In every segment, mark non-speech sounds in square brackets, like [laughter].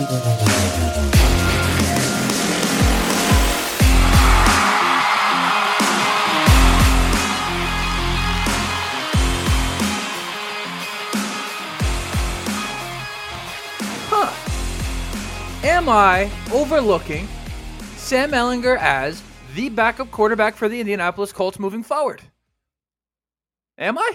Am I overlooking Sam Ehlinger as the backup quarterback for the Indianapolis Colts moving forward? Am I?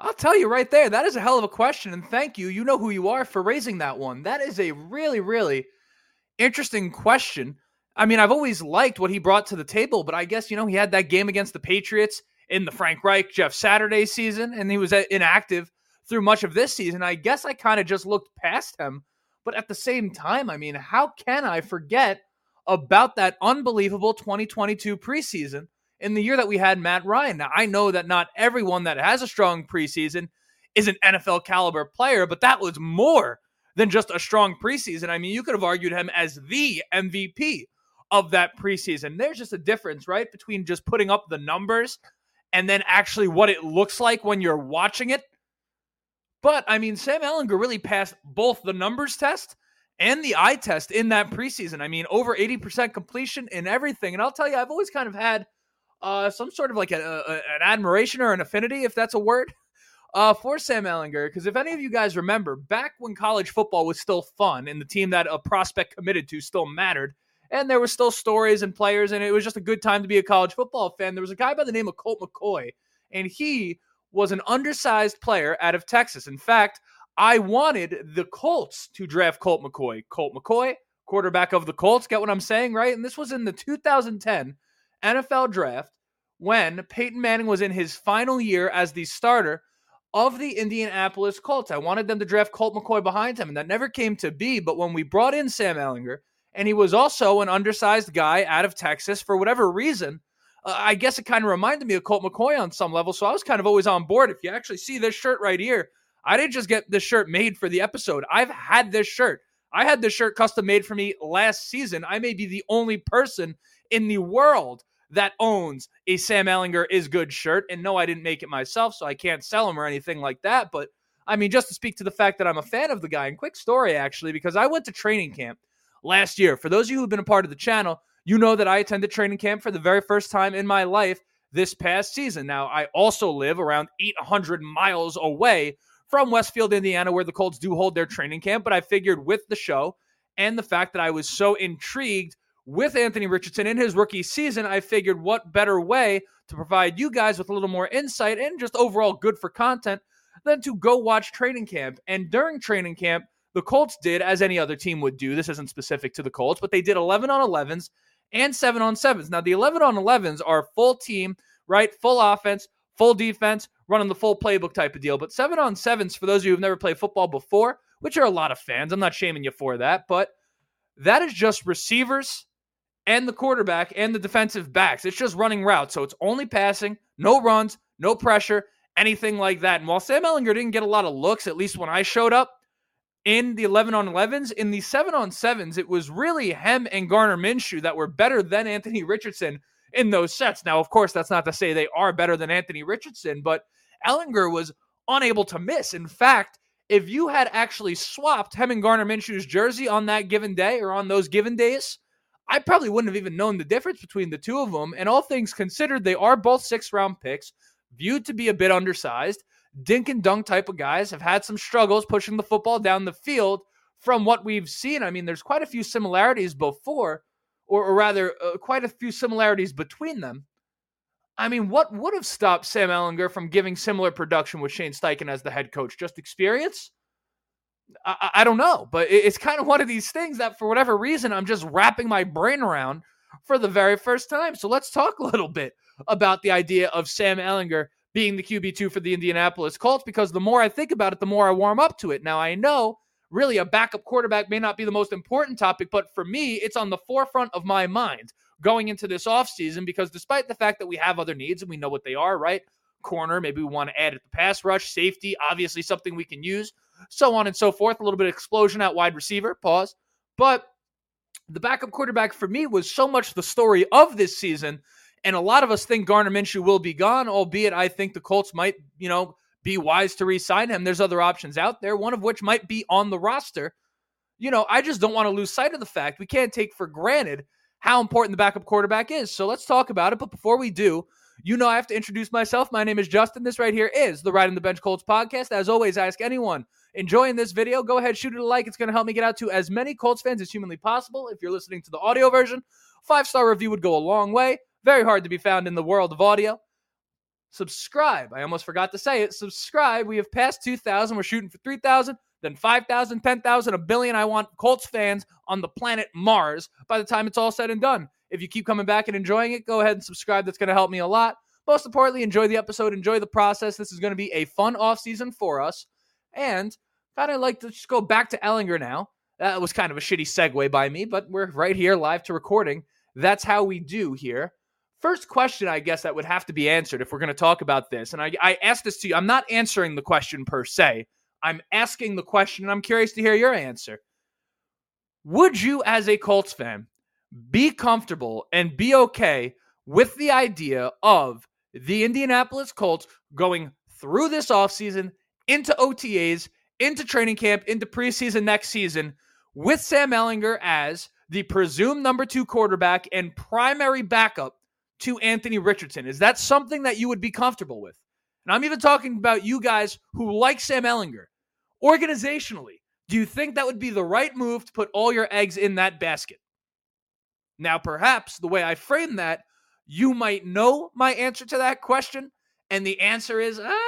I'll tell you right there, that is a hell of a question. And thank you. You know who you are for raising that one. That is a really, really interesting question. I mean, I've always liked what he brought to the table, but I guess, you know, he had that game against the Patriots in the Frank Reich, Jeff Saturday season, and he was inactive through much of this season. I guess I kind of just looked past him. But at the same time, I mean, how can I forget about that unbelievable 2022 preseason in the year that we had Matt Ryan. Now, I know that not everyone that has a strong preseason is an NFL caliber player, but that was more than just a strong preseason. I mean, you could have argued him as the MVP of that preseason. There's just a difference, right, between just putting up the numbers and then actually what it looks like when you're watching it. But I mean, Sam Ehlinger really passed both the numbers test and the eye test in that preseason. I mean, over 80% completion in everything. And I'll tell you, I've always kind of had uh, some sort of like a, a, an admiration or an affinity, if that's a word, uh, for Sam Ehlinger. Because if any of you guys remember, back when college football was still fun and the team that a prospect committed to still mattered, and there were still stories and players, and it was just a good time to be a college football fan, there was a guy by the name of Colt McCoy, and he was an undersized player out of Texas. In fact, I wanted the Colts to draft Colt McCoy. Colt McCoy, quarterback of the Colts. Get what I'm saying, right? And this was in the 2010 NFL draft when Peyton Manning was in his final year as the starter of the Indianapolis Colts. I wanted them to draft Colt McCoy behind him, and that never came to be. But when we brought in Sam Ehlinger, and he was also an undersized guy out of Texas for whatever reason, uh, I guess it kind of reminded me of Colt McCoy on some level. So I was kind of always on board. If you actually see this shirt right here, I didn't just get this shirt made for the episode. I've had this shirt. I had this shirt custom made for me last season. I may be the only person in the world that owns a Sam Ehlinger is good shirt. And no, I didn't make it myself, so I can't sell them or anything like that. But I mean, just to speak to the fact that I'm a fan of the guy, and quick story actually, because I went to training camp last year. For those of you who've been a part of the channel, you know that I attended training camp for the very first time in my life this past season. Now, I also live around 800 miles away from Westfield, Indiana, where the Colts do hold their training camp. But I figured with the show and the fact that I was so intrigued with Anthony Richardson in his rookie season, I figured what better way to provide you guys with a little more insight and just overall good for content than to go watch training camp. And during training camp, the Colts did, as any other team would do, this isn't specific to the Colts, but they did 11 on 11s and 7 on 7s. Now, the 11 on 11s are full team, right? Full offense, full defense, running the full playbook type of deal. But 7 on 7s, for those of you who've never played football before, which are a lot of fans, I'm not shaming you for that, but that is just receivers and the quarterback and the defensive backs. It's just running routes. So it's only passing, no runs, no pressure, anything like that. And while Sam Ehlinger didn't get a lot of looks, at least when I showed up in the 11 on 11s, in the 7 on 7s, it was really him and Gardner Minshew that were better than Anthony Richardson in those sets. Now, of course, that's not to say they are better than Anthony Richardson, but Ehlinger was unable to miss. In fact, if you had actually swapped him and Gardner Minshew's jersey on that given day or on those given days, I probably wouldn't have even known the difference between the two of them. And all things considered, they are both six round picks, viewed to be a bit undersized. Dink and dunk type of guys have had some struggles pushing the football down the field from what we've seen. I mean, there's quite a few similarities before, or, or rather, uh, quite a few similarities between them. I mean, what would have stopped Sam Ehlinger from giving similar production with Shane Steichen as the head coach? Just experience? I, I don't know, but it's kind of one of these things that for whatever reason I'm just wrapping my brain around for the very first time. So let's talk a little bit about the idea of Sam Ehlinger being the QB2 for the Indianapolis Colts because the more I think about it, the more I warm up to it. Now, I know really a backup quarterback may not be the most important topic, but for me, it's on the forefront of my mind going into this offseason because despite the fact that we have other needs and we know what they are, right? Corner, maybe we want to add at the pass rush, safety, obviously something we can use so on and so forth. A little bit of explosion at wide receiver, pause. But the backup quarterback for me was so much the story of this season. And a lot of us think Gardner Minshew will be gone, albeit I think the Colts might, you know, be wise to re sign him. There's other options out there, one of which might be on the roster. you know, I just don't want to lose sight of the fact we can't take for granted how important the backup quarterback is. So let's talk about it. But before we do, you know, I have to introduce myself. My name is Justin. This right here is the Riding the Bench Colts podcast. As always, I ask anyone enjoying this video, go ahead, shoot it a like. It's going to help me get out to as many Colts fans as humanly possible. If you're listening to the audio version, five star review would go a long way. Very hard to be found in the world of audio. Subscribe. I almost forgot to say it. Subscribe. We have passed 2,000. We're shooting for 3,000, then 5,000, 10,000, a billion. I want Colts fans on the planet Mars by the time it's all said and done. If you keep coming back and enjoying it, go ahead and subscribe. That's going to help me a lot. Most importantly, enjoy the episode, enjoy the process. This is going to be a fun off season for us. And kind of like to just go back to Ehlinger now. That was kind of a shitty segue by me, but we're right here live to recording. That's how we do here. First question, I guess, that would have to be answered if we're going to talk about this. And I, I asked this to you. I'm not answering the question per se. I'm asking the question, and I'm curious to hear your answer. Would you, as a Colts fan, be comfortable and be okay with the idea of the Indianapolis Colts going through this offseason into OTAs, into training camp, into preseason next season with Sam Ehlinger as the presumed number two quarterback and primary backup to Anthony Richardson? Is that something that you would be comfortable with? And I'm even talking about you guys who like Sam Ehlinger. Organizationally, do you think that would be the right move to put all your eggs in that basket? Now, perhaps the way I frame that, you might know my answer to that question. And the answer is, ah,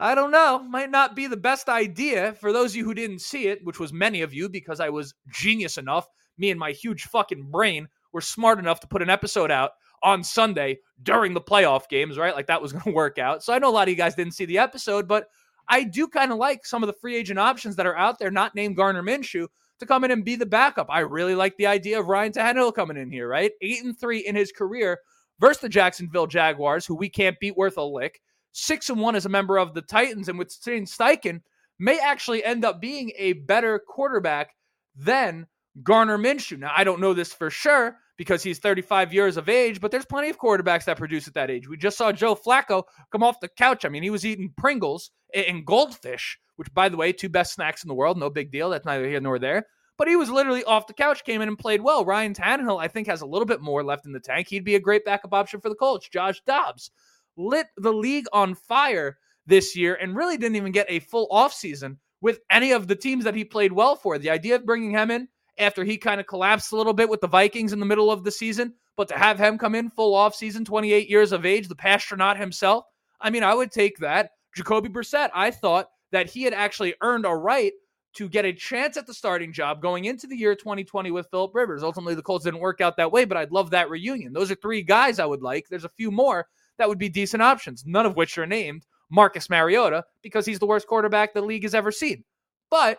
I don't know. Might not be the best idea for those of you who didn't see it, which was many of you because I was genius enough, me and my huge fucking brain were smart enough to put an episode out on Sunday during the playoff games, right? Like that was [laughs] going to work out. So I know a lot of you guys didn't see the episode, but I do kind of like some of the free agent options that are out there, not named Gardner Minshew, to come in and be the backup. I really like the idea of Ryan Tannehill coming in here, right? Eight and three in his career versus the Jacksonville Jaguars, who we can't beat worth a lick. Six and one as a member of the Titans, and with Shane Steichen, may actually end up being a better quarterback than Gardner Minshew. Now, I don't know this for sure because he's 35 years of age, but there's plenty of quarterbacks that produce at that age. We just saw Joe Flacco come off the couch. I mean, he was eating Pringles and goldfish, which, by the way, two best snacks in the world. No big deal. That's neither here nor there. But he was literally off the couch, came in and played well. Ryan Tannehill, I think, has a little bit more left in the tank. He'd be a great backup option for the Colts. Josh Dobbs lit the league on fire this year and really didn't even get a full offseason with any of the teams that he played well for. The idea of bringing him in after he kind of collapsed a little bit with the Vikings in the middle of the season. But to have him come in full off season, 28 years of age, the passtronaut himself, I mean, I would take that. Jacoby Brissett, I thought that he had actually earned a right to get a chance at the starting job going into the year 2020 with Philip Rivers. Ultimately, the Colts didn't work out that way, but I'd love that reunion. Those are three guys I would like. There's a few more that would be decent options, none of which are named Marcus Mariota because he's the worst quarterback the league has ever seen. But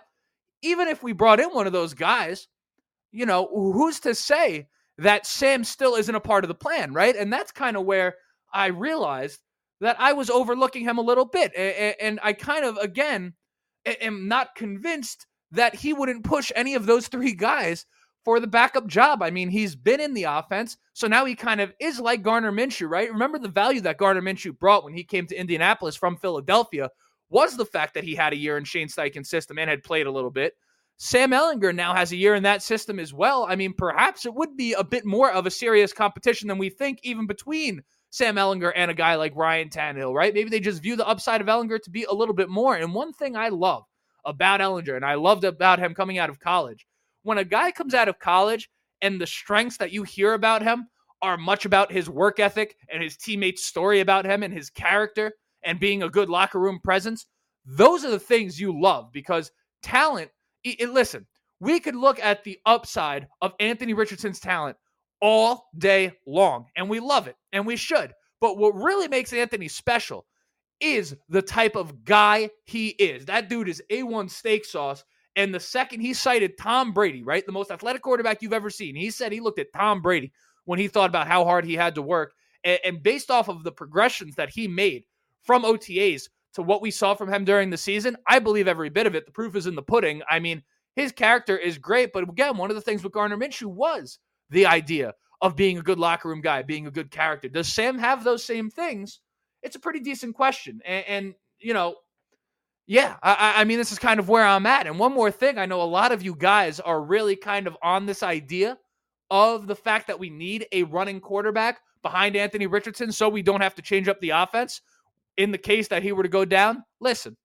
even if we brought in one of those guys, you know, who's to say that Sam still isn't a part of the plan, right? And that's kind of where I realized that I was overlooking him a little bit. And I kind of, again, am not convinced that he wouldn't push any of those three guys for the backup job. I mean, he's been in the offense, so now he kind of is like Gardner Minshew, right? Remember the value that Gardner Minshew brought when he came to Indianapolis from Philadelphia was the fact that he had a year in Shane Steichen's system and had played a little bit. Sam Ehlinger now has a year in that system as well. I mean, perhaps it would be a bit more of a serious competition than we think, even between Sam Ehlinger and a guy like Ryan Tannehill, right? Maybe they just view the upside of Ehlinger to be a little bit more. And one thing I love about Ehlinger, and I loved about him coming out of college, when a guy comes out of college and the strengths that you hear about him are much about his work ethic and his teammates' story about him and his character and being a good locker room presence, those are the things you love because talent. It, listen, we could look at the upside of Anthony Richardson's talent all day long, and we love it, and we should. But what really makes Anthony special is the type of guy he is. That dude is A1 steak sauce. And the second he cited Tom Brady, right, the most athletic quarterback you've ever seen, he said he looked at Tom Brady when he thought about how hard he had to work. And, and based off of the progressions that he made from OTAs to what we saw from him during the season, I believe every bit of it. The proof is in the pudding. I mean, his character is great, but again, one of the things with Gardner Minshew was the idea of being a good locker room guy, being a good character. Does Sam have those same things? It's a pretty decent question. And, and you know, yeah, I, I mean, this is kind of where I'm at. And one more thing, I know a lot of you guys are really kind of on this idea of the fact that we need a running quarterback behind Anthony Richardson so we don't have to change up the offense in the case that he were to go down. Listen,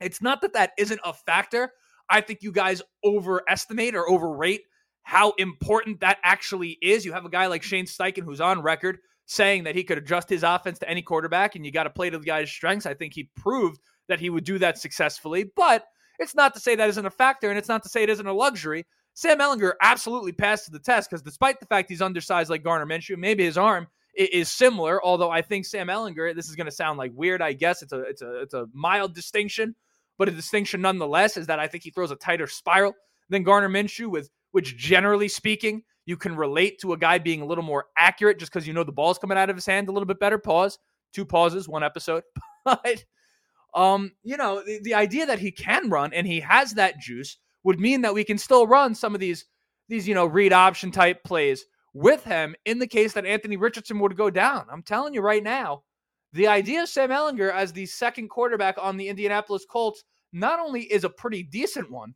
it's not that that isn't a factor. I think you guys overestimate or overrate how important that actually is. You have a guy like Shane Steichen who's on record saying that he could adjust his offense to any quarterback and you got to play to the guy's strengths. I think he proved that he would do that successfully, but it's not to say that isn't a factor and it's not to say it isn't a luxury. Sam Ehlinger absolutely passed the test because despite the fact he's undersized like Gardner Minshew, maybe his arm is similar. Although I think Sam Ehlinger, this is going to sound like weird, I guess it's a it's a it's a mild distinction, but a distinction nonetheless is that I think he throws a tighter spiral than Gardner Minshew, with which generally speaking you can relate to a guy being a little more accurate just because you know the ball's coming out of his hand a little bit better. Pause, two pauses, one episode, [laughs] but um, you know the, the idea that he can run and he has that juice would mean that we can still run some of these these you know read option type plays with him in the case that Anthony Richardson would go down. I'm telling you right now, the idea of Sam Ehlinger as the second quarterback on the Indianapolis Colts not only is a pretty decent one,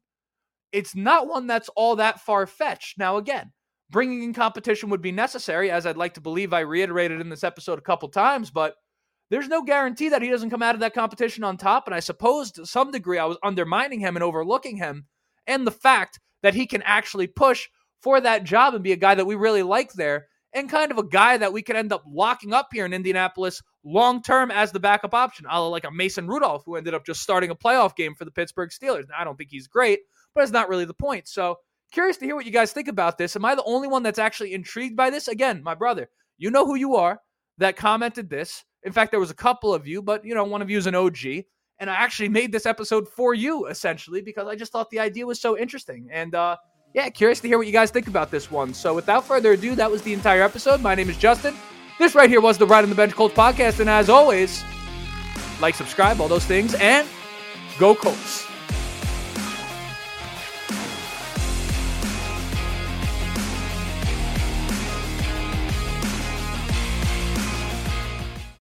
it's not one that's all that far fetched. Now, again, bringing in competition would be necessary, as I'd like to believe I reiterated in this episode a couple times, but there's no guarantee that he doesn't come out of that competition on top. And I suppose to some degree I was undermining him and overlooking him and the fact that he can actually push for that job and be a guy that we really like there and kind of a guy that we could end up locking up here in Indianapolis long term as the backup option, a like a Mason Rudolph who ended up just starting a playoff game for the Pittsburgh Steelers. Now, I don't think he's great, but it's not really the point. So, curious to hear what you guys think about this. Am I the only one that's actually intrigued by this? Again, my brother, you know who you are that commented this. In fact, there was a couple of you, but you know, one of you is an OG. And I actually made this episode for you essentially because I just thought the idea was so interesting. And uh, yeah, curious to hear what you guys think about this one. So without further ado, that was the entire episode. My name is Justin. This right here was the Ride on the Bench Colts podcast. And as always, like, subscribe, all those things, and go Colts.